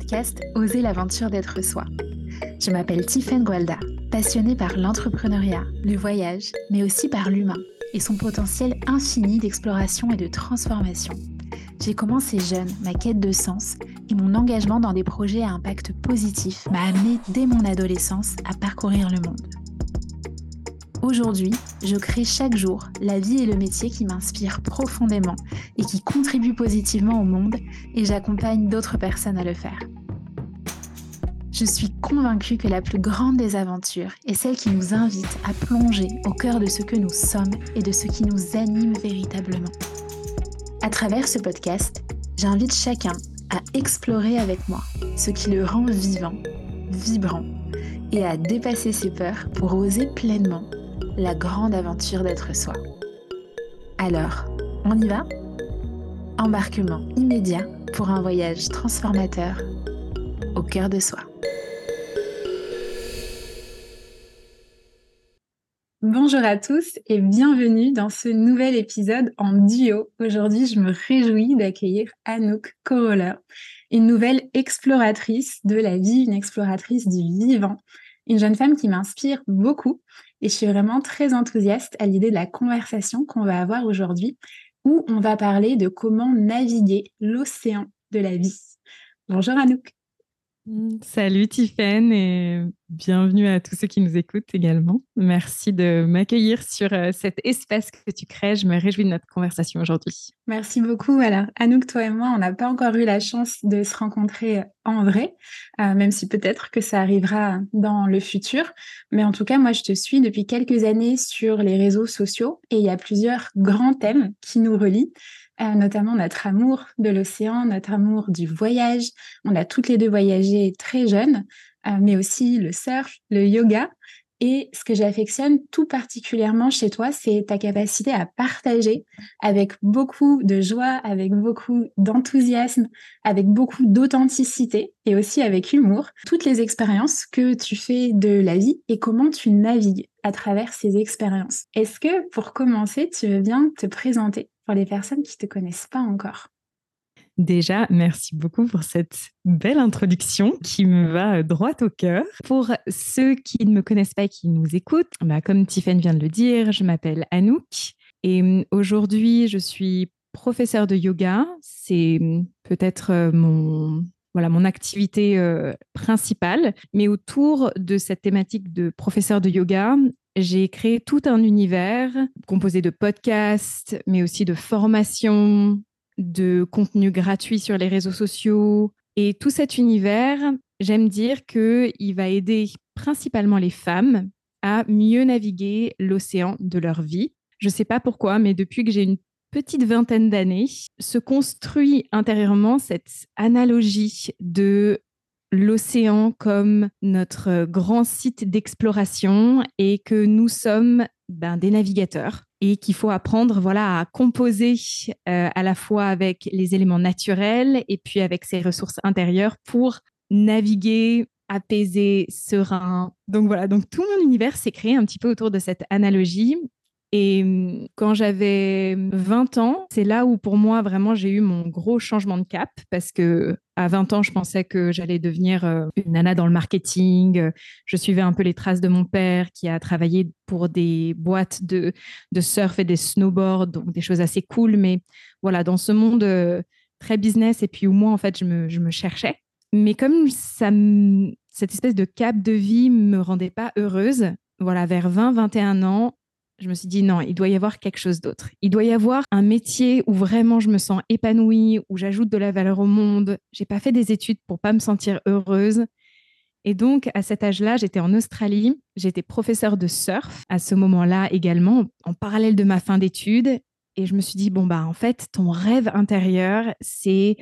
podcast Oser l'aventure d'être soi. Je m'appelle Tiffaine Gualda, passionnée par l'entrepreneuriat, le voyage, mais aussi par l'humain et son potentiel infini d'exploration et de transformation. J'ai commencé jeune ma quête de sens et mon engagement dans des projets à impact positif m'a amené dès mon adolescence à parcourir le monde. Aujourd'hui, je crée chaque jour la vie et le métier qui m'inspirent profondément et qui contribuent positivement au monde et j'accompagne d'autres personnes à le faire. Je suis convaincue que la plus grande des aventures est celle qui nous invite à plonger au cœur de ce que nous sommes et de ce qui nous anime véritablement. À travers ce podcast, j'invite chacun à explorer avec moi ce qui le rend vivant, vibrant et à dépasser ses peurs pour oser pleinement la grande aventure d'être soi. Alors, on y va? Embarquement immédiat pour un voyage transformateur au cœur de soi. Bonjour à tous et bienvenue dans ce nouvel épisode en duo. Aujourd'hui, je me réjouis d'accueillir Anouk Coroller, une nouvelle exploratrice de la vie, une exploratrice du vivant, une jeune femme qui m'inspire beaucoup et je suis vraiment très enthousiaste à l'idée de la conversation qu'on va avoir aujourd'hui où on va parler de comment naviguer l'océan de la vie. Bonjour Anouk. Salut Tiffaine et bienvenue à tous ceux qui nous écoutent également. Merci de m'accueillir sur euh, cet espace que tu crées. Je me réjouis de notre conversation aujourd'hui. Merci beaucoup. Alors, Anouk, toi et moi, on n'a pas encore eu la chance de se rencontrer euh, en vrai, euh, même si peut-être que ça arrivera dans le futur. Mais en tout cas, moi, je te suis depuis quelques années sur les réseaux sociaux et il y a plusieurs grands thèmes qui nous relient notamment notre amour de l'océan, notre amour du voyage. On a toutes les deux voyagé très jeunes, euh, mais aussi le surf, le yoga. Et ce que j'affectionne tout particulièrement chez toi, c'est ta capacité à partager avec beaucoup de joie, avec beaucoup d'enthousiasme, avec beaucoup d'authenticité et aussi avec humour, toutes les expériences que tu fais de la vie et comment tu navigues à travers ces expériences. Est-ce que pour commencer, tu veux bien te présenter? Les personnes qui ne te connaissent pas encore Déjà, merci beaucoup pour cette belle introduction qui me va droit au cœur. Pour ceux qui ne me connaissent pas et qui nous écoutent, bah, comme Tiffany vient de le dire, je m'appelle Anouk et hum, aujourd'hui, je suis professeure de yoga. C'est hum, peut-être euh, mon voilà mon activité euh, principale. Mais autour de cette thématique de professeur de yoga, j'ai créé tout un univers composé de podcasts, mais aussi de formations, de contenus gratuits sur les réseaux sociaux. Et tout cet univers, j'aime dire qu'il va aider principalement les femmes à mieux naviguer l'océan de leur vie. Je ne sais pas pourquoi, mais depuis que j'ai une petite vingtaine d'années, se construit intérieurement cette analogie de l'océan comme notre grand site d'exploration et que nous sommes ben, des navigateurs et qu'il faut apprendre voilà à composer euh, à la fois avec les éléments naturels et puis avec ses ressources intérieures pour naviguer apaisé, serein. Donc voilà, donc tout mon univers s'est créé un petit peu autour de cette analogie et mmh, quand j'avais 20 ans, c'est là où pour moi vraiment j'ai eu mon gros changement de cap parce que à 20 ans, je pensais que j'allais devenir euh, une nana dans le marketing. Je suivais un peu les traces de mon père qui a travaillé pour des boîtes de, de surf et des snowboards, donc des choses assez cool. Mais voilà, dans ce monde euh, très business et puis où moi, en fait, je me, je me cherchais. Mais comme ça, cette espèce de cap de vie me rendait pas heureuse, voilà, vers 20, 21 ans, je me suis dit non, il doit y avoir quelque chose d'autre. Il doit y avoir un métier où vraiment je me sens épanouie, où j'ajoute de la valeur au monde. J'ai pas fait des études pour pas me sentir heureuse. Et donc, à cet âge-là, j'étais en Australie, j'étais professeure de surf à ce moment-là également, en parallèle de ma fin d'études. Et je me suis dit, bon, bah, en fait, ton rêve intérieur, c'est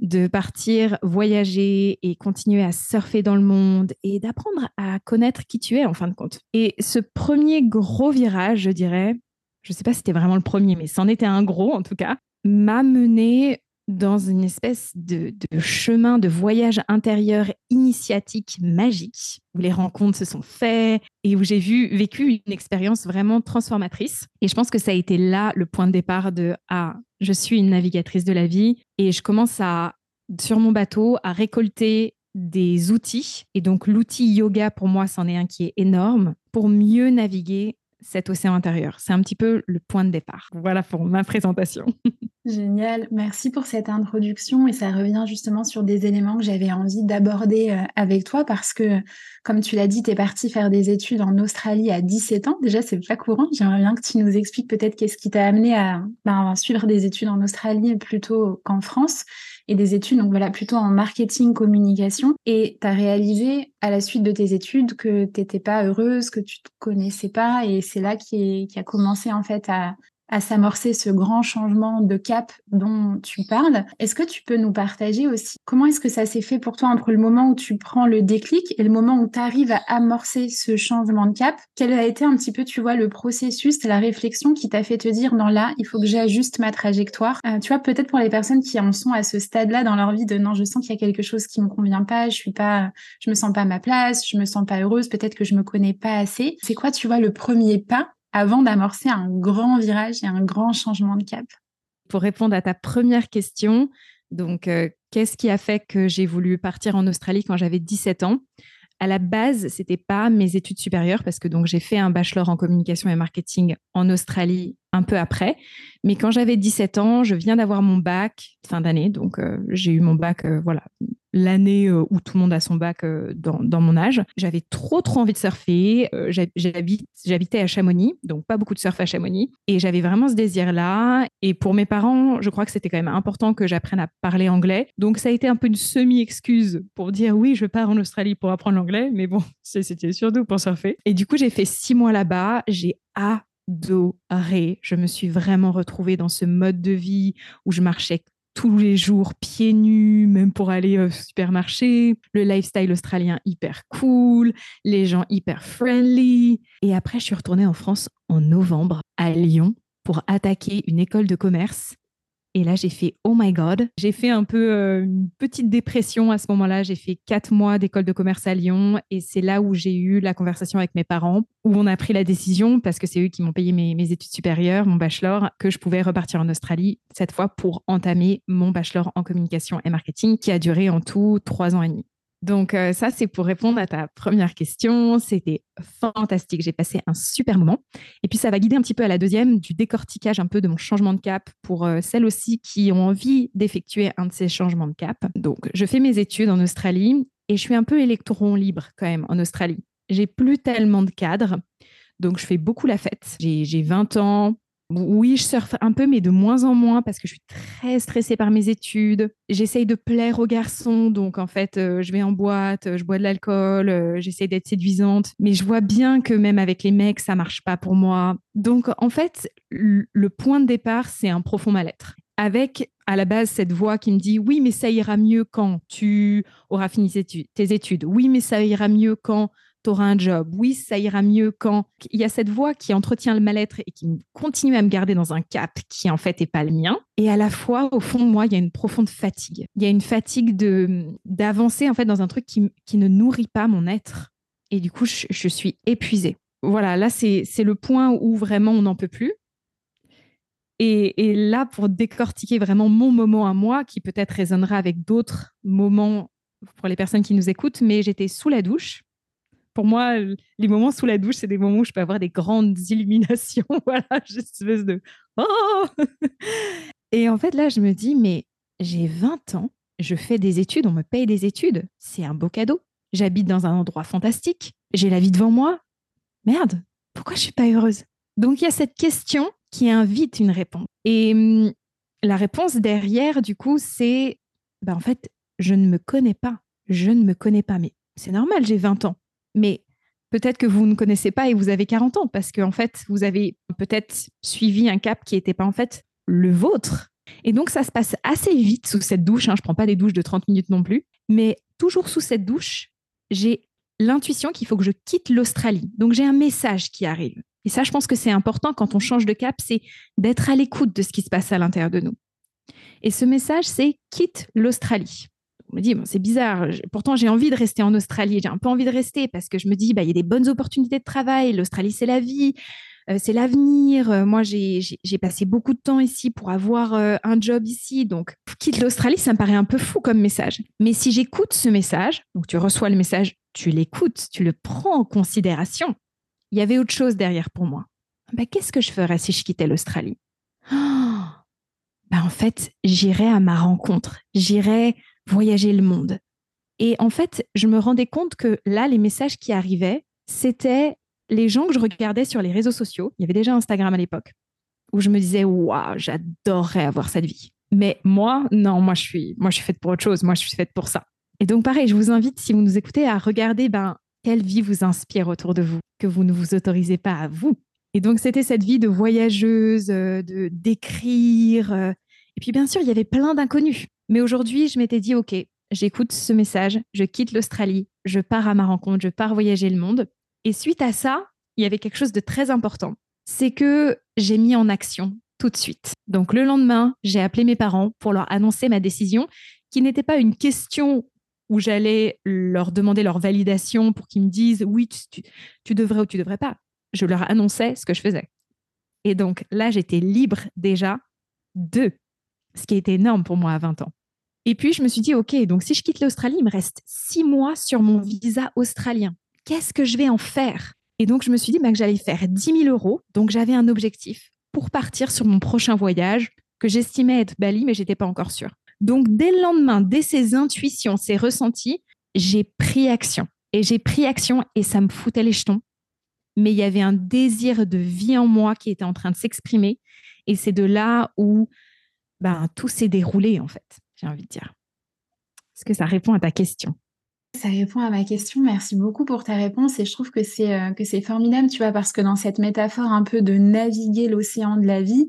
de partir voyager et continuer à surfer dans le monde et d'apprendre à connaître qui tu es en fin de compte. Et ce premier gros virage, je dirais, je ne sais pas si c'était vraiment le premier, mais c'en était un gros en tout cas, m'a mené dans une espèce de, chemin de voyage intérieur initiatique magique, où les rencontres se sont faites et où j'ai vécu une expérience vraiment transformatrice. Et je pense que ça a été là le point de départ de Ah, je suis une navigatrice de la vie et je commence à sur mon bateau à récolter des outils. Et donc, l'outil yoga, pour moi, c'en est un qui est énorme pour mieux naviguer cet océan intérieur. C'est un petit peu le point de départ. Voilà pour ma présentation. Génial, merci pour cette introduction et ça revient justement sur des éléments que j'avais envie d'aborder euh, avec toi parce que, comme tu l'as dit, tu es parti faire des études en Australie à 17 ans. Déjà, c'est pas courant. J'aimerais bien que tu nous expliques peut-être qu'est-ce qui t'a amené à ben, suivre des études en Australie plutôt qu'en France et des études, donc voilà, plutôt en marketing, communication. Et tu as réalisé à la suite de tes études que tu n'étais pas heureuse, que tu te connaissais pas. Et c'est là qui, qui a commencé en fait à, à s'amorcer ce grand changement de cap dont tu parles. Est-ce que tu peux nous partager aussi comment est-ce que ça s'est fait pour toi entre le moment où tu prends le déclic et le moment où tu arrives à amorcer ce changement de cap? Quel a été un petit peu, tu vois, le processus, la réflexion qui t'a fait te dire non là, il faut que j'ajuste ma trajectoire? Euh, tu vois, peut-être pour les personnes qui en sont à ce stade-là dans leur vie de non, je sens qu'il y a quelque chose qui me convient pas, je suis pas, je me sens pas à ma place, je me sens pas heureuse, peut-être que je me connais pas assez. C'est quoi, tu vois, le premier pas avant d'amorcer un grand virage et un grand changement de cap. Pour répondre à ta première question, donc euh, qu'est-ce qui a fait que j'ai voulu partir en Australie quand j'avais 17 ans? À la base, c'était pas mes études supérieures parce que donc j'ai fait un bachelor en communication et marketing en Australie un peu après. Mais quand j'avais 17 ans, je viens d'avoir mon bac fin d'année, donc euh, j'ai eu mon bac, euh, voilà, l'année euh, où tout le monde a son bac dans, dans, mon âge. J'avais trop trop envie de surfer. J'habitais à Chamonix, donc pas beaucoup de surf à Chamonix, et j'avais vraiment ce désir-là. Et pour mes parents, je crois que c'était quand même important que j'apprenne à parler anglais. Donc ça a été un peu une semi-excuse pour dire oui, je pars en Australie pour apprendre l'anglais, mais bon, c'était surtout pour surfer. Et du coup, j'ai fait six mois là-bas. J'ai adoré. Je me suis vraiment retrouvée dans ce mode de vie où je marchais tous les jours pieds nus, même pour aller au supermarché. Le lifestyle australien hyper cool, les gens hyper friendly. Et après, je suis retournée en France en novembre à Lyon pour attaquer une école de commerce et là, j'ai fait Oh my God. J'ai fait un peu euh, une petite dépression à ce moment-là. J'ai fait quatre mois d'école de commerce à Lyon. Et c'est là où j'ai eu la conversation avec mes parents, où on a pris la décision, parce que c'est eux qui m'ont payé mes, mes, études supérieures, mon bachelor, que je pouvais repartir en Australie, cette fois pour entamer mon bachelor en communication et marketing, qui a duré en tout trois ans et demi. Donc euh, ça, c'est pour répondre à ta première question. C'était fantastique. J'ai passé un super moment. Et puis ça va guider un petit peu à la deuxième du décortiquage un peu de mon changement de cap pour euh, celles aussi qui ont envie d'effectuer un de ces changements de cap. Donc je fais mes études en Australie et je suis un peu électron libre quand même en Australie. J'ai plus tellement de cadres. Donc je fais beaucoup la fête. J'ai 20 ans, oui, je surfe un peu, mais de moins en moins parce que je suis très stressée par mes études. J'essaye de plaire aux garçons, donc en fait, euh, je vais en boîte, euh, je bois de l'alcool, euh, j'essaie d'être séduisante, mais je vois bien que même avec les mecs, ça marche pas pour moi. Donc en fait, le point de départ, c'est un profond mal-être. Avec à la base cette voix qui me dit oui, mais ça ira mieux quand tu auras fini tes études. Oui, mais ça ira mieux quand tu auras un job. Oui, ça ira mieux quand. Il y a cette voix qui entretient le mal-être et qui continue à me garder dans un cap qui en fait n'est pas le mien. Et à la fois, au fond de moi, il y a une profonde fatigue. Il y a une fatigue de d'avancer en fait dans un truc qui, qui ne nourrit pas mon être. Et du coup, je, suis épuisée. Voilà, là, c'est le point où vraiment on n'en peut plus. Et, et, là, pour décortiquer vraiment mon moment à moi, qui peut-être résonnera avec d'autres moments pour les personnes qui nous écoutent, mais j'étais sous la douche pour moi, les moments sous la douche, c'est des moments où je peux avoir des grandes illuminations. voilà, juste espèce de oh Et en fait, là, je me dis, mais j'ai 20 ans, je fais des études, on me paye des études, c'est un beau cadeau. J'habite dans un endroit fantastique, j'ai la vie devant moi. Merde, pourquoi je suis pas heureuse? Donc il y a cette question qui invite une réponse. Et hum, la réponse derrière, du coup, c'est, ben, en fait, je ne me connais pas. Je ne me connais pas. Mais c'est normal, j'ai 20 ans. Mais peut-être que vous ne connaissez pas et vous avez 40 ans parce qu'en fait, vous avez peut-être suivi un cap qui n'était pas en fait le vôtre. Et donc, ça se passe assez vite sous cette douche. Hein. Je ne prends pas des douches de 30 minutes non plus. Mais toujours sous cette douche, j'ai l'intuition qu'il faut que je quitte l'Australie. Donc, j'ai un message qui arrive. Et ça, je pense que c'est important quand on change de cap, c'est d'être à l'écoute de ce qui se passe à l'intérieur de nous. Et ce message, c'est quitte l'Australie je me dis, c'est bizarre. Pourtant, j'ai envie de rester en Australie. J'ai un peu envie de rester parce que je me dis, bah, il y a des bonnes opportunités de travail. L'Australie, c'est la vie. c'est l'avenir. Moi, j'ai passé beaucoup de temps ici pour avoir un job ici. Donc, quitte l'Australie, ça me paraît un peu fou comme message. Mais si j'écoute ce message, donc tu reçois le message, tu l'écoutes, tu le prends en considération, il y avait autre chose derrière pour moi. Bah, Qu'est-ce que je ferais si je quittais l'Australie? Bah, En fait, j'irais à ma rencontre, j'irais voyager le monde. Et en fait, je me rendais compte que là, les messages qui arrivaient, c'était les gens que je regardais sur les réseaux sociaux. Il y avait déjà Instagram à l'époque, où je me disais, waouh, j'adorerais avoir cette vie. Mais moi, non, moi je suis, moi je suis faite pour autre chose. Moi, je suis faite pour ça. Et donc, pareil, je vous invite, si vous nous écoutez, à regarder ben, quelle vie vous inspire autour de vous, que vous ne vous autorisez pas à vous. Et donc, c'était cette vie de voyageuse, euh, de d'écrire. Euh. Et puis, bien sûr, il y avait plein d'inconnus. Mais aujourd'hui, je m'étais dit, OK, j'écoute ce message, je quitte l'Australie, je pars à ma rencontre, je pars voyager le monde. Et suite à ça, il y avait quelque chose de très important. C'est que j'ai mis en action tout de suite. Donc le lendemain, j'ai appelé mes parents pour leur annoncer ma décision, qui n'était pas une question où j'allais leur demander leur validation pour qu'ils me disent oui, tu, devrais ou tu devrais pas. Je leur annonçais ce que je faisais. Et donc là, j'étais libre déjà de, ce qui était énorme pour moi à 20 ans. Et puis, je me suis dit, OK, donc si je quitte l'Australie, il me reste six mois sur mon visa australien. Qu'est-ce que je vais en faire? Et donc, je me suis dit bah, que j'allais faire 10 000 euros. Donc, j'avais un objectif pour partir sur mon prochain voyage que j'estimais être Bali, mais j'étais pas encore sûre. Donc, dès le lendemain, dès ces intuitions, ces ressentis, j'ai pris action. Et j'ai pris action et ça me foutait les jetons. Mais il y avait un désir de vie en moi qui était en train de s'exprimer. Et c'est de là où ben, tout s'est déroulé, en fait j'ai envie de dire. Est-ce que ça répond à ta question? Ça répond à ma question. Merci beaucoup pour ta réponse. Et je trouve que c'est euh, que c'est formidable, tu vois, parce que dans cette métaphore un peu de naviguer l'océan de la vie,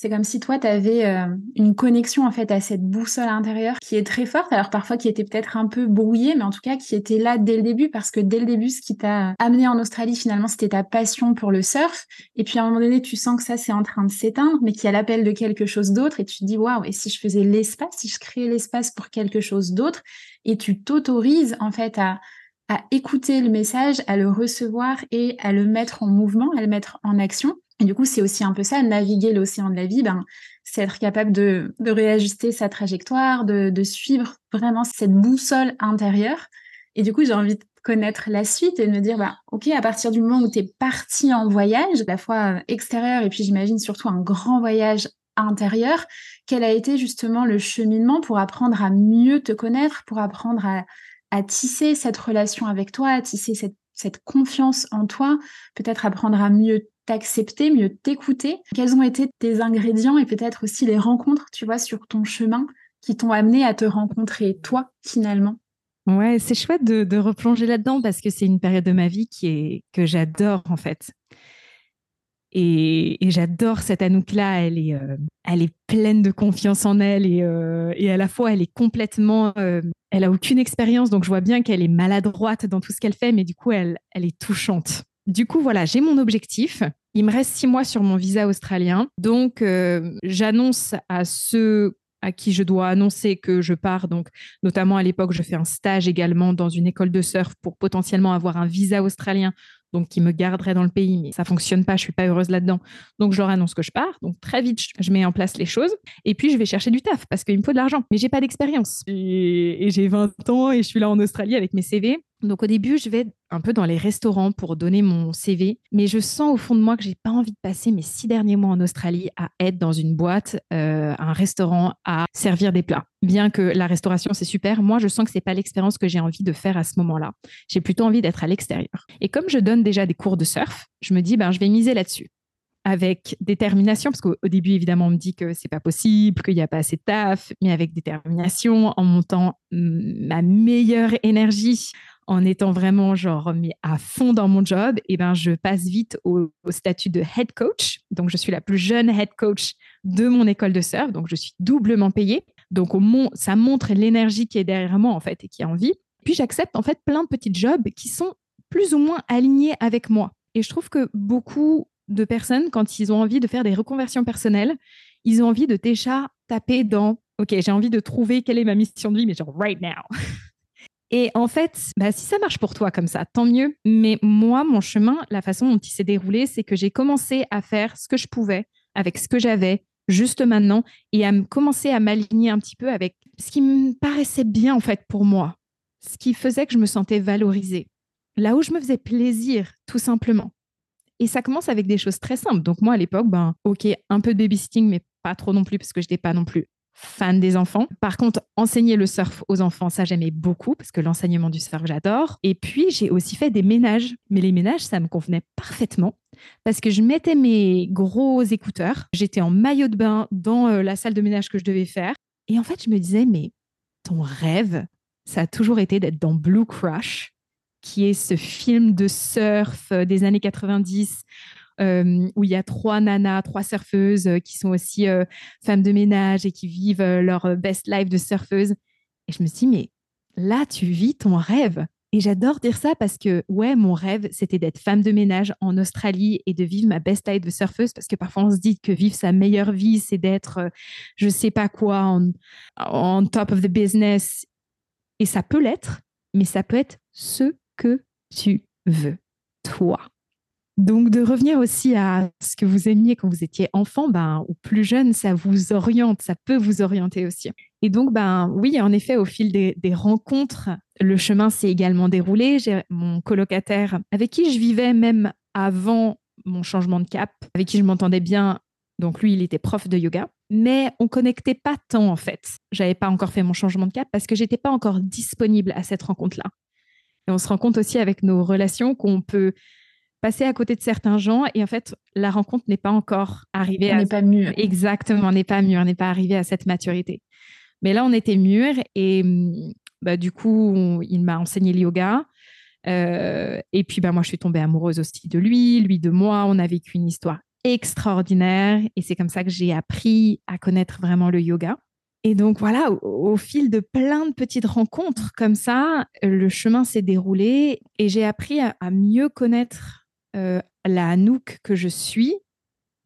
c'est comme si toi, tu avais euh, une connexion en fait à cette boussole intérieure qui est très forte, alors parfois qui était peut-être un peu brouillée, mais en tout cas qui était là dès le début, parce que dès le début, ce qui t'a amené en Australie, finalement, c'était ta passion pour le surf. Et puis à un moment donné, tu sens que ça, c'est en train de s'éteindre, mais qu'il y a l'appel de quelque chose d'autre, et tu te dis, waouh, et si je faisais l'espace, si je créais l'espace pour quelque chose d'autre, et tu t'autorises en fait à à écouter le message, à le recevoir et à le mettre en mouvement, à le mettre en action. Et du coup, c'est aussi un peu ça, naviguer l'océan de la vie, ben, c'est être capable de, réajuster sa trajectoire, de, suivre vraiment cette boussole intérieure. Et du coup, j'ai envie de connaître la suite et de me dire, bah, OK, à partir du moment où tu es parti en voyage, à la fois extérieur et puis j'imagine surtout un grand voyage intérieur, quel a été justement le cheminement pour apprendre à mieux te connaître, pour apprendre à, à tisser cette relation avec toi, à tisser cette, cette confiance en toi, peut-être apprendre à mieux t'accepter, mieux t'écouter. Quels ont été tes ingrédients et peut-être aussi les rencontres, tu vois, sur ton chemin qui t'ont amené à te rencontrer toi finalement? Ouais, c'est chouette de, replonger là-dedans parce que c'est une période de ma vie qui est que j'adore en fait. Et, j'adore cette Anouk-là, elle est, euh, elle est pleine de confiance en elle et, euh, et à la fois elle est complètement, euh, elle a aucune expérience, donc je vois bien qu'elle est maladroite dans tout ce qu'elle fait, mais du coup elle, elle est touchante. Du coup, voilà, j'ai mon objectif. Il me reste six mois sur mon visa australien. Donc, euh, j'annonce à ceux à qui je dois annoncer que je pars. Donc, notamment à l'époque, je fais un stage également dans une école de surf pour potentiellement avoir un visa australien, donc qui me garderait dans le pays. Mais ça fonctionne pas, je suis pas heureuse là-dedans. Donc, je leur annonce que je pars. Donc, très vite, je mets en place les choses. Et puis, je vais chercher du taf parce qu'il me faut de l'argent. Mais j'ai pas d'expérience. Et, et j'ai 20 ans et je suis là en Australie avec mes CV. Donc au début, je vais un peu dans les restaurants pour donner mon CV, mais je sens au fond de moi que j'ai pas envie de passer mes six derniers mois en Australie à être dans une boîte, euh, un restaurant, à servir des plats. Bien que la restauration c'est super, moi je sens que c'est pas l'expérience que j'ai envie de faire à ce moment-là. J'ai plutôt envie d'être à l'extérieur. Et comme je donne déjà des cours de surf, je me dis ben je vais miser là-dessus avec détermination, parce qu'au début, évidemment, on me dit que c'est pas possible, qu'il n'y a pas assez de taf, mais avec détermination, en montant ma meilleure énergie, en étant vraiment genre mais à fond dans mon job, et eh ben je passe vite au, statut de head coach. Donc je suis la plus jeune head coach de mon école de surf, donc je suis doublement payée. Donc ça montre l'énergie qui est derrière moi en fait et qui a envie. Puis j'accepte en fait plein de petits jobs qui sont plus ou moins alignés avec moi. Et je trouve que beaucoup de personnes, quand ils ont envie de faire des reconversions personnelles, ils ont envie de déjà taper dans OK, j'ai envie de trouver quelle est ma mission de vie, mais genre right now. Et en fait, bah, si ça marche pour toi comme ça, tant mieux. Mais moi, mon chemin, la façon dont il s'est déroulé, c'est que j'ai commencé à faire ce que je pouvais avec ce que j'avais juste maintenant et à commencer à m'aligner un petit peu avec ce qui me paraissait bien en fait pour moi, ce qui faisait que je me sentais valorisée, là où je me faisais plaisir, tout simplement. Et ça commence avec des choses très simples. Donc moi, à l'époque, ben, ok, un peu de babysitting, mais pas trop non plus parce que je n'étais pas non plus fan des enfants. Par contre, enseigner le surf aux enfants, ça j'aimais beaucoup parce que l'enseignement du surf, j'adore. Et puis, j'ai aussi fait des ménages. Mais les ménages, ça me convenait parfaitement parce que je mettais mes gros écouteurs. J'étais en maillot de bain dans euh, la salle de ménage que je devais faire. Et en fait, je me disais, mais ton rêve, ça a toujours été d'être dans Blue Crush, qui est ce film de surf euh, des années 90 euh, où il y a trois nanas, trois surfeuses euh, qui sont aussi euh, femmes de ménage et qui vivent leur best life de surfeuse. Et je me suis dit, mais là, tu vis ton rêve. Et j'adore dire ça parce que, ouais, mon rêve, c'était d'être femme de ménage en Australie et de vivre ma best life de surfeuse parce que parfois on se dit que vivre sa meilleure vie, c'est d'être, je sais pas quoi, en, en top of the business. Et ça peut l'être, mais ça peut être ce que tu veux, toi. Donc, de revenir aussi à ce que vous aimiez quand vous étiez enfant, ben, ou plus jeune, ça vous oriente, ça peut vous orienter aussi. Et donc, ben, oui, en effet, au fil des, rencontres, le chemin s'est également déroulé. J'ai mon colocataire avec qui je vivais même avant mon changement de cap, avec qui je m'entendais bien. Donc, lui, il était prof de yoga, mais on connectait pas tant en fait. J'avais pas encore fait mon changement de cap parce que j'étais pas encore disponible à cette rencontre-là. Et on se rend compte aussi avec nos relations qu'on peut passer à côté de certains gens et en fait, la rencontre n'est pas encore arrivée. On n'est pas mûr. Exactement, on n'est pas mûr, on n'est pas arrivé à cette maturité. Mais là, on était mûr et bah, du coup, il m'a enseigné le yoga. Euh, et puis, bah, moi, je suis tombée amoureuse aussi de lui, lui de moi. On a vécu une histoire extraordinaire et c'est comme ça que j'ai appris à connaître vraiment le yoga. Et donc voilà, au, fil de plein de petites rencontres comme ça, le chemin s'est déroulé et j'ai appris à, mieux connaître euh, la Anouk que je suis,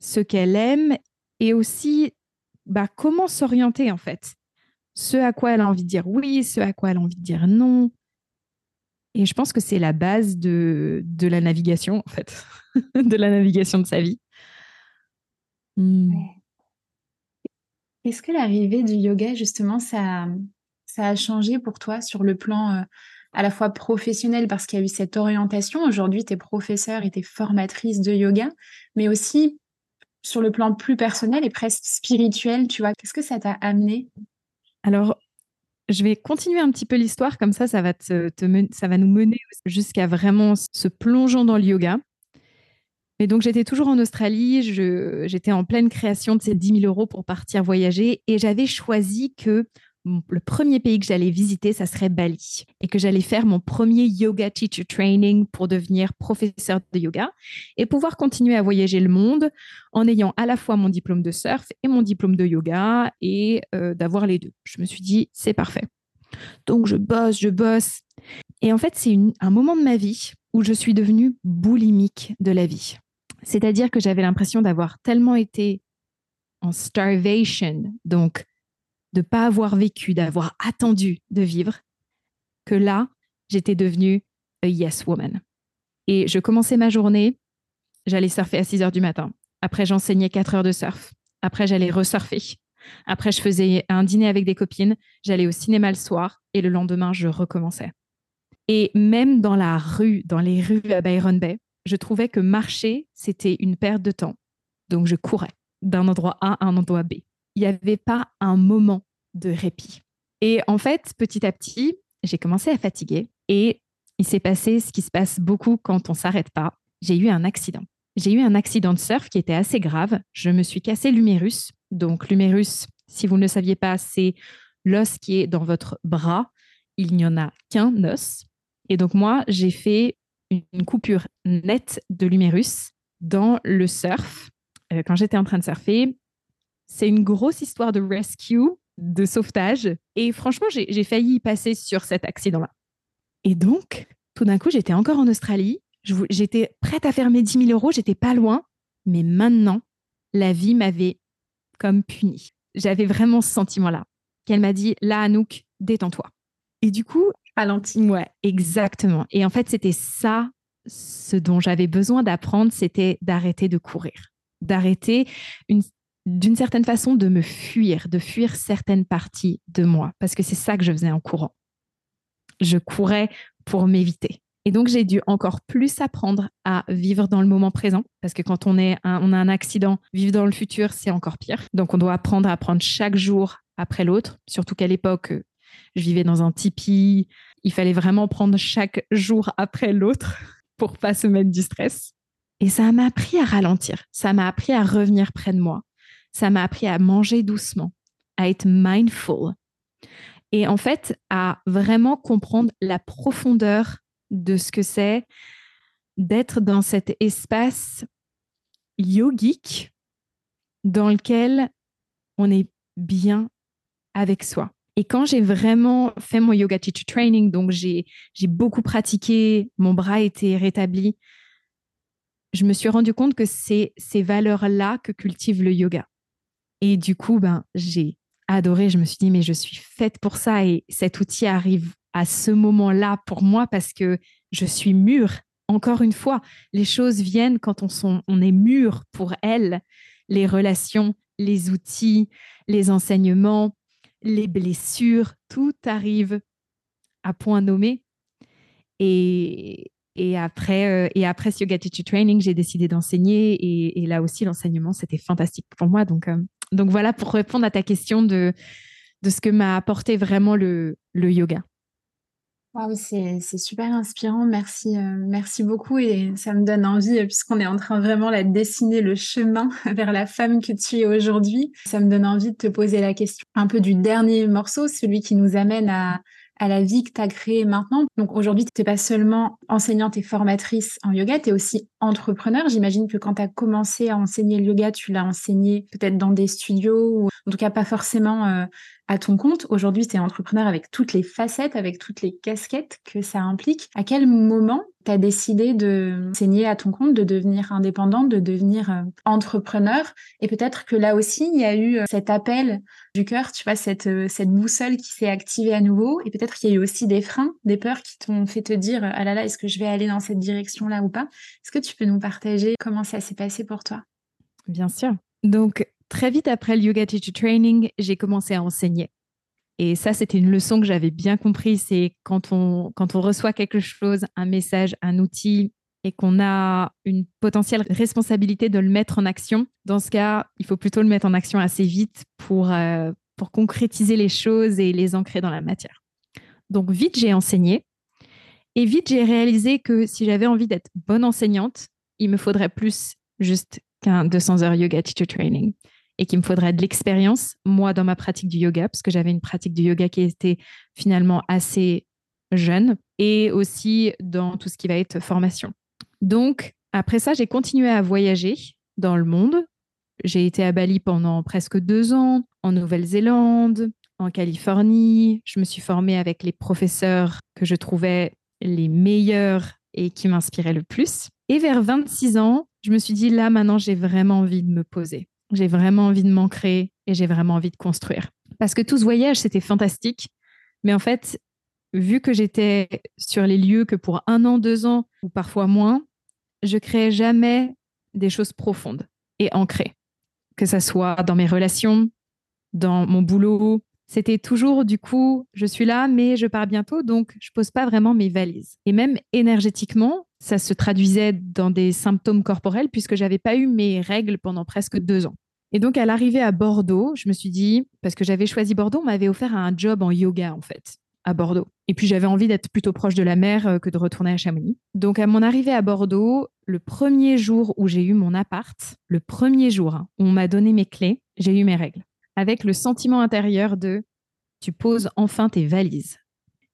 ce qu'elle aime et aussi bah, comment s'orienter en fait. Ce à quoi elle a envie de dire oui, ce à quoi elle a envie de dire non. Et je pense que c'est la base de, de la navigation en fait, de la navigation de sa vie. Hmm. Est-ce que l'arrivée du yoga, justement, ça, ça a changé pour toi sur le plan euh, à la fois professionnel parce qu'il y a eu cette orientation. Aujourd'hui, tu es professeur et tu es formatrice de yoga, mais aussi sur le plan plus personnel et presque spirituel, tu vois. Qu'est-ce que ça t'a amené? Alors, je vais continuer un petit peu l'histoire, comme ça, ça va, te, ça va nous mener jusqu'à vraiment se plongeant dans le yoga. Mais donc, j'étais toujours en Australie, j'étais en pleine création de ces 10 000 euros pour partir voyager et j'avais choisi que le premier pays que j'allais visiter, ça serait Bali et que j'allais faire mon premier yoga teacher training pour devenir professeur de yoga et pouvoir continuer à voyager le monde en ayant à la fois mon diplôme de surf et mon diplôme de yoga et euh, d'avoir les deux. Je me suis dit, c'est parfait. Donc je bosse, je bosse. Et en fait, c'est un moment de ma vie où je suis devenue boulimique de la vie. C'est-à-dire que j'avais l'impression d'avoir tellement été en starvation, donc de ne pas avoir vécu, d'avoir attendu de vivre, que là, j'étais devenue a yes woman. Et je commençais ma journée, j'allais surfer à 6 heures du matin. Après, j'enseignais 4 heures de surf. Après, j'allais resurfer. Après, je faisais un dîner avec des copines. J'allais au cinéma le soir et le lendemain, je recommençais. Et même dans la rue, dans les rues à Byron Bay, je trouvais que marcher, c'était une perte de temps. Donc, je courais d'un endroit A à un endroit B. Il n'y avait pas un moment de répit. Et en fait, petit à petit, j'ai commencé à fatiguer et il s'est passé ce qui se passe beaucoup quand on s'arrête pas. J'ai eu un accident. J'ai eu un accident de surf qui était assez grave. Je me suis cassé l'humérus. Donc, l'humérus, si vous ne le saviez pas, c'est l'os qui est dans votre bras. Il n'y en a qu'un os. Et donc, moi, j'ai fait une coupure nette de l'humérus dans le surf euh, quand j'étais en train de surfer. C'est une grosse histoire de rescue, de sauvetage. Et franchement, j'ai failli y passer sur cet accident-là. Et donc, tout d'un coup, j'étais encore en Australie. J'étais prête à faire mes 10 000 euros. J'étais pas loin. Mais maintenant, la vie m'avait comme puni. J'avais vraiment ce sentiment-là. Qu'elle m'a dit, là, Anouk, détends-toi. Et du coup, ralenti. Ouais, exactement. Et en fait, c'était ça, ce dont j'avais besoin d'apprendre, c'était d'arrêter de courir, d'arrêter d'une certaine façon de me fuir, de fuir certaines parties de moi, parce que c'est ça que je faisais en courant. Je courais pour m'éviter. Et donc, j'ai dû encore plus apprendre à vivre dans le moment présent, parce que quand on, est on a un accident, vivre dans le futur, c'est encore pire. Donc, on doit apprendre à prendre chaque jour après l'autre, surtout qu'à l'époque, je vivais dans un tipi. Il fallait vraiment prendre chaque jour après l'autre pour pas se mettre du stress. Et ça m'a appris à ralentir. Ça m'a appris à revenir près de moi. Ça m'a appris à manger doucement, à être mindful. Et en fait, à vraiment comprendre la profondeur de ce que c'est d'être dans cet espace yogique dans lequel on est bien avec soi. Et quand j'ai vraiment fait mon yoga teacher training, donc j'ai beaucoup pratiqué, mon bras était rétabli, je me suis rendu compte que c'est ces valeurs-là que cultive le yoga. Et du coup, ben, j'ai adoré. Je me suis dit, mais je suis faite pour ça. Et cet outil arrive à ce moment-là pour moi parce que je suis mûre. Encore une fois, les choses viennent quand on, est mûr pour elles. Les relations, les outils, les enseignements, les blessures, tout arrive à point nommé. Et, et après, euh, et après ce Yoga Teacher Training, j'ai décidé d'enseigner. Et, là aussi, l'enseignement, c'était fantastique pour moi. Donc, euh, donc voilà pour répondre à ta question de, ce que m'a apporté vraiment le, yoga. Wow, c'est super inspirant. Merci, euh, merci beaucoup. Et ça me donne envie, puisqu'on est en train vraiment de dessiner le chemin vers la femme que tu es aujourd'hui. Ça me donne envie de te poser la question un peu du dernier morceau, celui qui nous amène à, à la vie que tu as créée maintenant. Donc aujourd'hui, tu n'es pas seulement enseignante et formatrice en yoga, tu es aussi entrepreneur. J'imagine que quand tu as commencé à enseigner le yoga, tu l'as enseigné peut-être dans des studios ou en tout cas pas forcément euh, à ton compte. Aujourd'hui, tu es entrepreneur avec toutes les facettes, avec toutes les casquettes que ça implique. À quel moment tu as décidé de enseigner à ton compte, de devenir indépendante, de devenir euh, entrepreneur? Et peut-être que là aussi, il y a eu euh, cet appel du cœur, tu vois, cette, cette boussole qui s'est activée à nouveau. Et peut-être qu'il y a eu aussi des freins, des peurs qui t'ont fait te dire, ah là là, est-ce que je vais aller dans cette direction-là ou pas? Est-ce que tu peux nous partager comment ça s'est passé pour toi? Bien sûr. Donc, très vite après le Yoga Teacher Training, j'ai commencé à enseigner. Et ça, c'était une leçon que j'avais bien compris. C'est quand on, quand on reçoit quelque chose, un message, un outil, et qu'on a une potentielle responsabilité de le mettre en action. Dans ce cas, il faut plutôt le mettre en action assez vite pour, euh, pour concrétiser les choses et les ancrer dans la matière. Donc vite, j'ai enseigné. Et vite, j'ai réalisé que si j'avais envie d'être bonne enseignante, il me faudrait plus juste qu'un 200 heures yoga teacher training et qu'il me faudrait de l'expérience, moi, dans ma pratique du yoga, parce que j'avais une pratique du yoga qui était finalement assez jeune, et aussi dans tout ce qui va être formation. Donc, après ça, j'ai continué à voyager dans le monde. J'ai été à Bali pendant presque deux ans, en Nouvelle-Zélande, en Californie. Je me suis formée avec les professeurs que je trouvais les meilleurs et qui m'inspiraient le plus. Et vers 26 ans, je me suis dit, là, maintenant, j'ai vraiment envie de me poser. J'ai vraiment envie de m'ancrer et j'ai vraiment envie de construire. Parce que tout ce voyage, c'était fantastique. Mais en fait, vu que j'étais sur les lieux que pour un an, deux ans, ou parfois moins, je créais jamais des choses profondes et ancrées. Que ça soit dans mes relations, dans mon boulot, c'était toujours du coup, je suis là, mais je pars bientôt, donc je pose pas vraiment mes valises. Et même énergétiquement, ça se traduisait dans des symptômes corporels puisque j'avais pas eu mes règles pendant presque deux ans. Et donc à l'arrivée à Bordeaux, je me suis dit, parce que j'avais choisi Bordeaux, on m'avait offert un job en yoga en fait à Bordeaux. Et puis j'avais envie d'être plutôt proche de la mer euh, que de retourner à Chamonix. Donc à mon arrivée à Bordeaux, le premier jour où j'ai eu mon appart, le premier jour hein, où on m'a donné mes clés, j'ai eu mes règles avec le sentiment intérieur de tu poses enfin tes valises.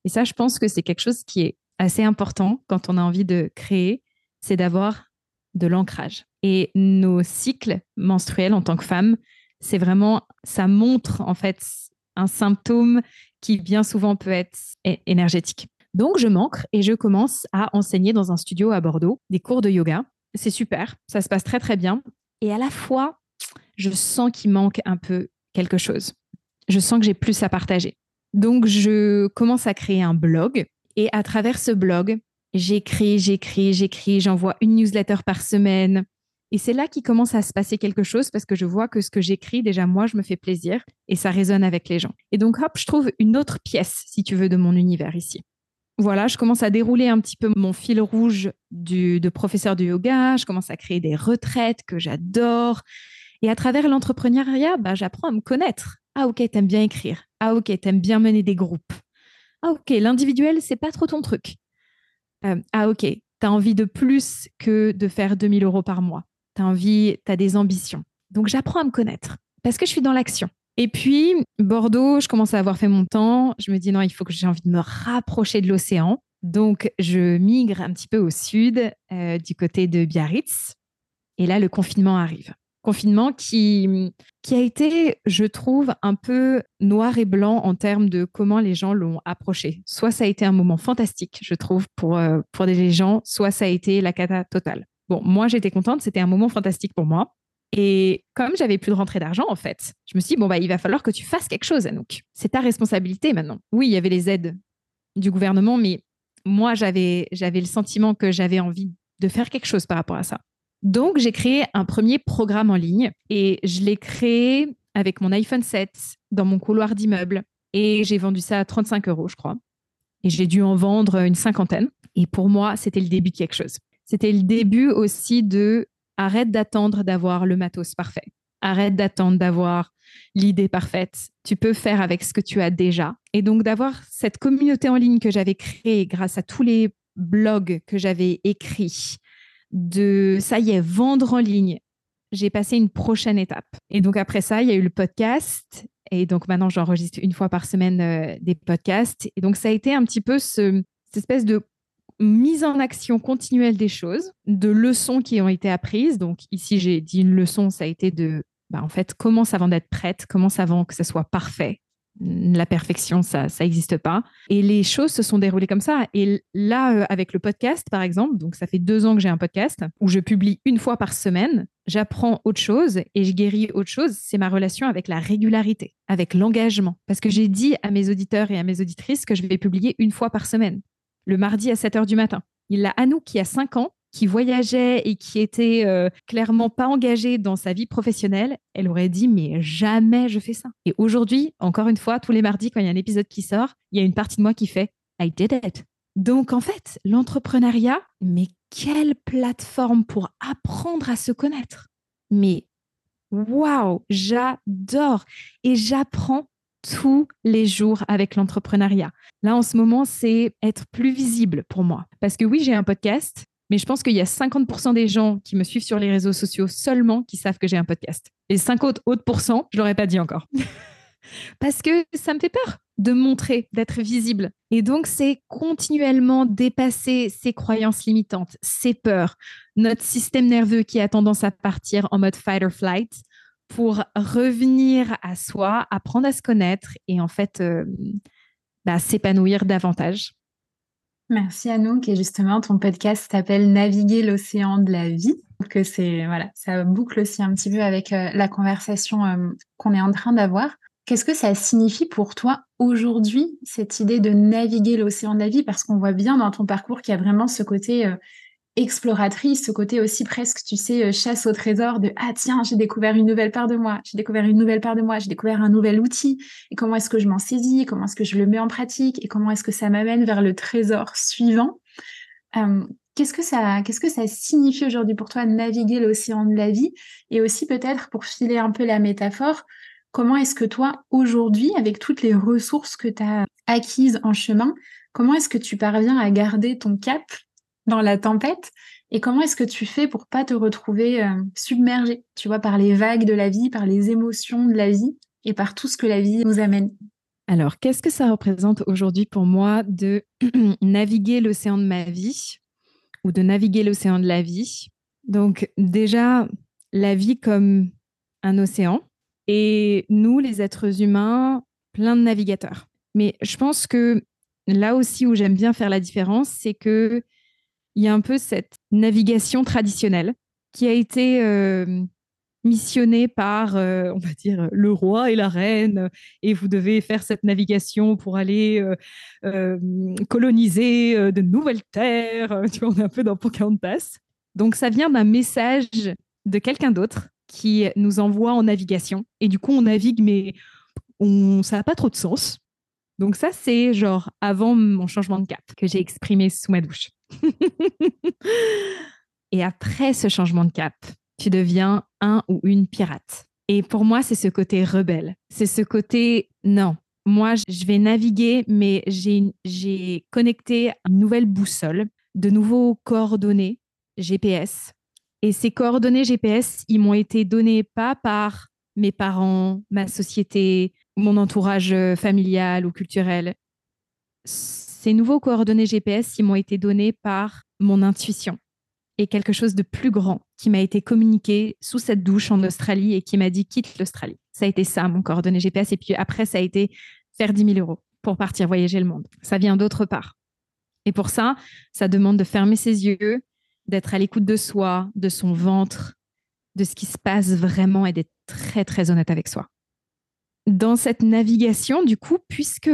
Et ça, je pense que c'est quelque chose qui est assez important quand on a envie de créer, c'est d'avoir de l'ancrage. Et nos cycles menstruels en tant que femme, c'est vraiment, ça montre en fait un symptôme qui bien souvent peut être énergétique. Donc, je manque et je commence à enseigner dans un studio à Bordeaux des cours de yoga. C'est super, ça se passe très très bien. Et à la fois, je sens qu'il manque un peu quelque chose. Je sens que j'ai plus à partager. Donc, je commence à créer un blog et à travers ce blog, j'écris, j'écris, j'écris, j'envoie une newsletter par semaine. Et c'est là qu'il commence à se passer quelque chose parce que je vois que ce que j'écris, déjà moi, je me fais plaisir et ça résonne avec les gens. Et donc, hop, je trouve une autre pièce, si tu veux, de mon univers ici. Voilà, je commence à dérouler un petit peu mon fil rouge de professeur de yoga, je commence à créer des retraites que j'adore. Et à travers l'entrepreneuriat, bah, j'apprends à me connaître. Ah ok, t'aimes bien écrire. Ah ok, t'aimes bien mener des groupes. Ah ok, l'individuel, c'est pas trop ton truc. Euh, ah ok, t'as envie de plus que de faire 2000 euros par mois. T'as envie, t'as des ambitions. Donc j'apprends à me connaître parce que je suis dans l'action. Et puis, Bordeaux, je commence à avoir fait mon temps. Je me dis non, il faut que j'ai envie de me rapprocher de l'océan. Donc, je migre un petit peu au sud, euh, du côté de Biarritz. Et là, le confinement arrive confinement qui, a été, je trouve, un peu noir et blanc en termes de comment les gens l'ont approché. Soit ça a été un moment fantastique, je trouve, pour, euh, pour des gens, soit ça a été la cata totale. Bon, moi, j'étais contente, c'était un moment fantastique pour moi. Et comme j'avais plus de rentrée d'argent, en fait, je me suis dit, bon, bah, il va falloir que tu fasses quelque chose, Anouk. C'est ta responsabilité maintenant. Oui, il y avait les aides du gouvernement, mais moi, j'avais le sentiment que j'avais envie de faire quelque chose par rapport à ça. Donc, j'ai créé un premier programme en ligne et je l'ai créé avec mon iPhone 7 dans mon couloir d'immeuble et j'ai vendu ça à 35 euros, je crois. Et j'ai dû en vendre une cinquantaine. Et pour moi, c'était le début de quelque chose. C'était le début aussi de arrête d'attendre d'avoir le matos parfait. Arrête d'attendre d'avoir l'idée parfaite. Tu peux faire avec ce que tu as déjà. Et donc d'avoir cette communauté en ligne que j'avais créée grâce à tous les blogs que j'avais écrits, de ça y est, vendre en ligne. J'ai passé une prochaine étape. Et donc après ça, il y a eu le podcast. Et donc maintenant, j'enregistre une fois par semaine euh, des podcasts. Et donc ça a été un petit peu ce, cette espèce de mise en action continuelle des choses, de leçons qui ont été apprises. Donc ici, j'ai dit une leçon, ça a été de, bah, en fait, commence avant d'être prête, commence avant que ça soit parfait, la perfection, ça n'existe pas. Et les choses se sont déroulées comme ça. Et là, euh, avec le podcast, par exemple, donc ça fait deux ans que j'ai un podcast où je publie une fois par semaine, j'apprends autre chose et je guéris autre chose. C'est ma relation avec la régularité, avec l'engagement. Parce que j'ai dit à mes auditeurs et à mes auditrices que je vais publier une fois par semaine, le mardi à 7 h du matin. Il a nous qui a 5 ans, qui voyageait et qui était euh, clairement pas engagée dans sa vie professionnelle, elle aurait dit mais jamais je fais ça. Et aujourd'hui, encore une fois, tous les mardis quand il y a un épisode qui sort, il y a une partie de moi qui fait I did it. Donc en fait, l'entrepreneuriat, mais quelle plateforme pour apprendre à se connaître. Mais waouh, j'adore et j'apprends tous les jours avec l'entrepreneuriat. Là, en ce moment, c'est être plus visible pour moi. Parce que oui, j'ai un podcast, mais je pense qu'il y a 50% des gens qui me suivent sur les réseaux sociaux seulement qui savent que j'ai un podcast. Et 5 autres, autres pourcents, je l'aurais pas dit encore. Parce que ça me fait peur de montrer, d'être visible. Et donc, c'est continuellement dépasser ces croyances limitantes, ces peurs, notre système nerveux qui a tendance à partir en mode fight or flight pour revenir à soi, apprendre à se connaître et en fait euh, bah, s'épanouir davantage. Merci Anouk. Et justement, ton podcast s'appelle Naviguer l'océan de la vie. Que c'est voilà, ça boucle aussi un petit peu avec euh, la conversation euh, qu'on est en train d'avoir. Qu'est-ce que ça signifie pour toi aujourd'hui cette idée de naviguer l'océan de la vie? Parce qu'on voit bien dans ton parcours qu'il y a vraiment ce côté euh, exploratrice, ce côté aussi presque, tu sais, euh, chasse au trésor de ah tiens, j'ai découvert une nouvelle part de moi, j'ai découvert une nouvelle part de moi, j'ai découvert un nouvel outil. Et comment est-ce que je m'en saisis? Comment est-ce que je le mets en pratique? Et comment est-ce que ça m'amène vers le trésor suivant? Euh, Qu'est-ce que ça, qu'est-ce que ça signifie aujourd'hui pour toi naviguer l'océan de la vie? Et aussi peut-être pour filer un peu la métaphore, comment est-ce que toi aujourd'hui, avec toutes les ressources que tu as acquises en chemin, comment est-ce que tu parviens à garder ton cap dans la tempête. Et comment est-ce que tu fais pour pas te retrouver euh, submergé, tu vois, par les vagues de la vie, par les émotions de la vie et par tout ce que la vie nous amène? Alors, qu'est-ce que ça représente aujourd'hui pour moi de naviguer l'océan de ma vie ou de naviguer l'océan de la vie? Donc, déjà, la vie comme un océan et nous, les êtres humains, plein de navigateurs. Mais je pense que là aussi où j'aime bien faire la différence, c'est que il y a un peu cette navigation traditionnelle qui a été euh, missionné par, euh, on va dire, le roi et la reine, et vous devez faire cette navigation pour aller euh, coloniser de nouvelles terres. On est un peu dans Pocahontas. Donc, ça vient d'un message de quelqu'un d'autre qui nous envoie en navigation. Et du coup, on navigue, mais on, ça n'a pas trop de sens. Donc ça, c'est genre avant mon changement de cap que j'ai exprimé sous ma douche. et après ce changement de cap, tu deviens un ou une pirate. Et pour moi, c'est ce côté rebelle. C'est ce côté, non, moi, je vais naviguer, mais j'ai connecté une nouvelle boussole, de nouveaux coordonnées GPS. Et ces coordonnées GPS, ils m'ont été données pas par mes parents, ma société, mon entourage familial ou culturel. Ces nouveaux coordonnées GPS, m'ont été donnés par mon intuition et quelque chose de plus grand qui m'a été communiqué sous cette douche en Australie et qui m'a dit quitte l'Australie. Ça a été ça, mon coordonnée GPS. Et puis après, ça a été faire 10 000 euros pour partir voyager le monde. Ça vient d'autre part. Et pour ça, ça demande de fermer ses yeux, d'être à l'écoute de soi, de son ventre, de ce qui se passe vraiment et d'être très, très honnête avec soi. Dans cette navigation, du coup, puisque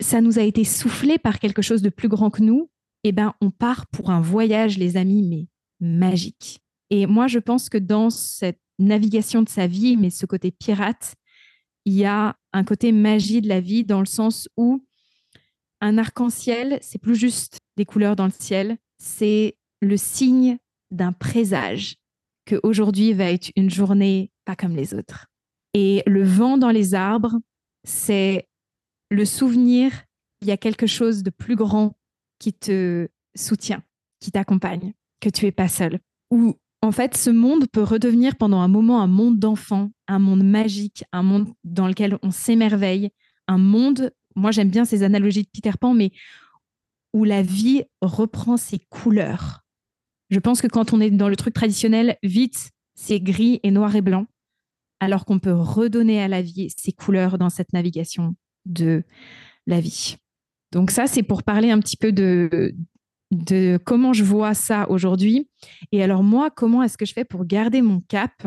ça nous a été soufflé par quelque chose de plus grand que nous, eh ben, on part pour un voyage, les amis, mais magique. Et moi, je pense que dans cette navigation de sa vie, mais ce côté pirate, il y a un côté magie de la vie dans le sens où un arc-en-ciel, c'est plus juste des couleurs dans le ciel, c'est le signe d'un présage que aujourd'hui va être une journée pas comme les autres. Et le vent dans les arbres, c'est le souvenir, il y a quelque chose de plus grand qui te soutient, qui t'accompagne, que tu es pas seul. Ou en fait, ce monde peut redevenir pendant un moment un monde d'enfant, un monde magique, un monde dans lequel on s'émerveille, un monde, moi j'aime bien ces analogies de Peter Pan, mais où la vie reprend ses couleurs. Je pense que quand on est dans le truc traditionnel, vite, c'est gris et noir et blanc, alors qu'on peut redonner à la vie ses couleurs dans cette navigation de la vie. Donc ça, c'est pour parler un petit peu de, de comment je vois ça aujourd'hui. Et alors moi, comment est-ce que je fais pour garder mon cap?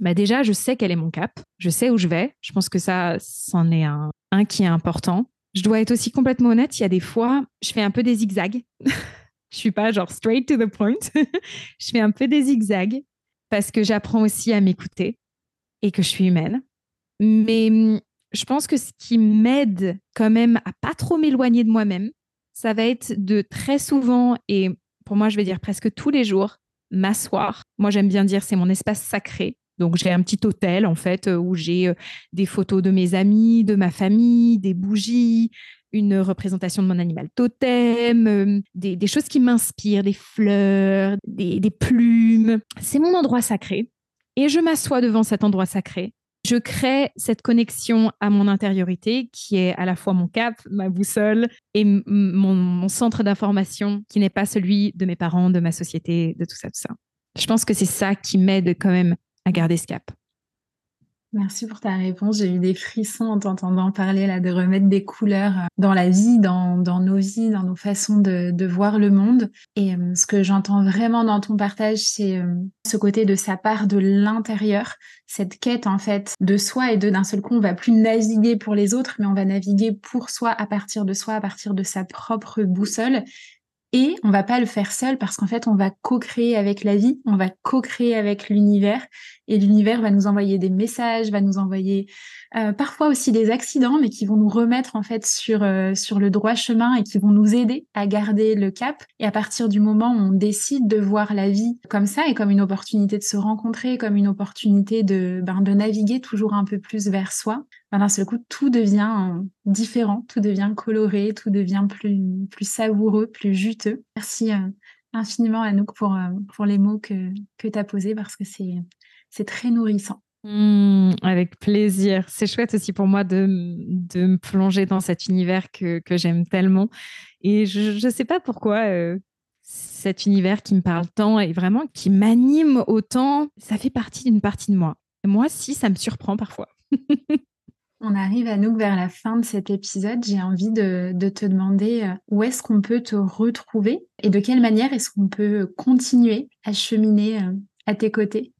Bah Déjà, je sais quel est mon cap, je sais où je vais. Je pense que ça, c'en est un, un qui est important. Je dois être aussi complètement honnête, il y a des fois, je fais un peu des zigzags. je suis pas genre straight to the point. je fais un peu des zigzags parce que j'apprends aussi à m'écouter et que je suis humaine. Mais je pense que ce qui m'aide quand même à pas trop m'éloigner de moi-même, ça va être de très souvent, et pour moi, je vais dire presque tous les jours, m'asseoir. Moi, j'aime bien dire c'est mon espace sacré. Donc, j'ai un petit hôtel, en fait, où j'ai euh, des photos de mes amis, de ma famille, des bougies, une représentation de mon animal totem, euh, des, choses qui m'inspirent, des fleurs, des plumes. C'est mon endroit sacré. Et je m'assois devant cet endroit sacré je crée cette connexion à mon intériorité qui est à la fois mon cap, ma boussole et mon, centre d'information qui n'est pas celui de mes parents, de ma société, de tout ça, tout ça. Je pense que c'est ça qui m'aide quand même à garder ce cap. Merci pour ta réponse. J'ai eu des frissons en t'entendant parler là, de remettre des couleurs euh, dans la vie, dans, nos vies, dans nos façons de, voir le monde. Et euh, ce que j'entends vraiment dans ton partage, c'est euh, ce côté de sa part de l'intérieur, cette quête en fait de soi et de d'un seul coup, on va plus naviguer pour les autres, mais on va naviguer pour soi, à partir de soi, à partir de sa propre boussole. Et on va pas le faire seul parce qu'en fait, on va co-créer avec la vie, on va co-créer avec l'univers et l'univers va nous envoyer des messages, va nous envoyer euh, parfois aussi des accidents, mais qui vont nous remettre en fait sur euh, sur le droit chemin et qui vont nous aider à garder le cap. Et à partir du moment où on décide de voir la vie comme ça et comme une opportunité de se rencontrer, comme une opportunité de ben, de naviguer toujours un peu plus vers soi, ben, d'un seul coup tout devient différent, tout devient coloré, tout devient plus plus savoureux, plus juteux. Merci infiniment Anouk pour pour les mots que que tu as posés parce que c'est c'est très nourrissant. Mmh, avec plaisir. C'est chouette aussi pour moi de, de, me plonger dans cet univers que, que j'aime tellement. Et je ne sais pas pourquoi euh, cet univers qui me parle tant et vraiment qui m'anime autant, ça fait partie d'une partie de moi. moi, si, ça me surprend parfois. On arrive à nous vers la fin de cet épisode. J'ai envie de, de, te demander euh, où est-ce qu'on peut te retrouver et de quelle manière est-ce qu'on peut continuer à cheminer euh, à tes côtés?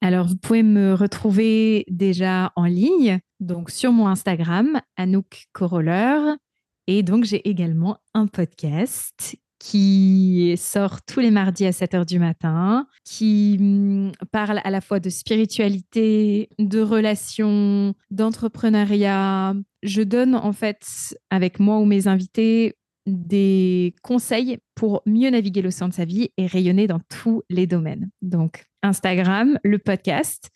Alors, vous pouvez me retrouver déjà en ligne, donc sur mon Instagram, Anouk Coroller. Et donc, j'ai également un podcast qui sort tous les mardis à 7 h du matin, qui hum, parle à la fois de spiritualité, de relations, d'entrepreneuriat. Je donne en fait avec moi ou mes invités des conseils pour mieux naviguer l'océan de sa vie et rayonner dans tous les domaines. Donc, Instagram, le podcast.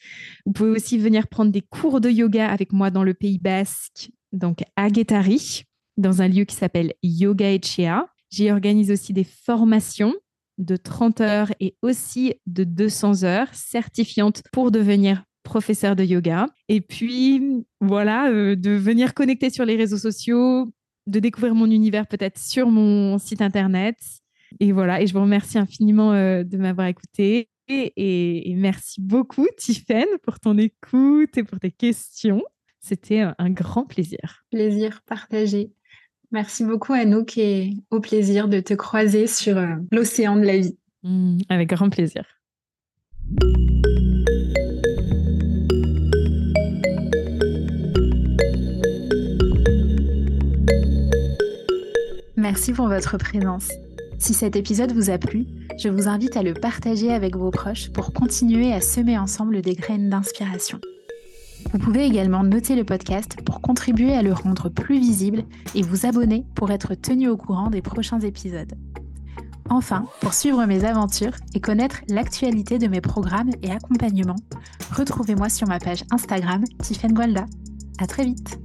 Vous pouvez aussi venir prendre des cours de yoga avec moi dans le Pays Basque, donc à Guétari, dans un lieu qui s'appelle Yoga Echea. J'y organise aussi des formations de 30 heures et aussi de 200 heures certifiantes pour devenir professeur de yoga. Et puis, voilà, euh, de venir connecter sur les réseaux sociaux, de découvrir mon univers peut-être sur mon site internet. Et voilà, et je vous remercie infiniment euh, de m'avoir écouté. Et, merci beaucoup, Tiffaine, pour ton écoute et pour tes questions. C'était un grand plaisir. Plaisir partagé. Merci beaucoup, Anouk, et au plaisir de te croiser sur euh, l'océan de la vie. Mmh, avec grand plaisir. Merci pour votre présence. Si cet épisode vous a plu, je vous invite à le partager avec vos proches pour continuer à semer ensemble des graines d'inspiration. Vous pouvez également noter le podcast pour contribuer à le rendre plus visible et vous abonner pour être tenu au courant des prochains épisodes. Enfin, pour suivre mes aventures et connaître l'actualité de mes programmes et accompagnements, retrouvez-moi sur ma page Instagram Tiffen Gualda. À très vite!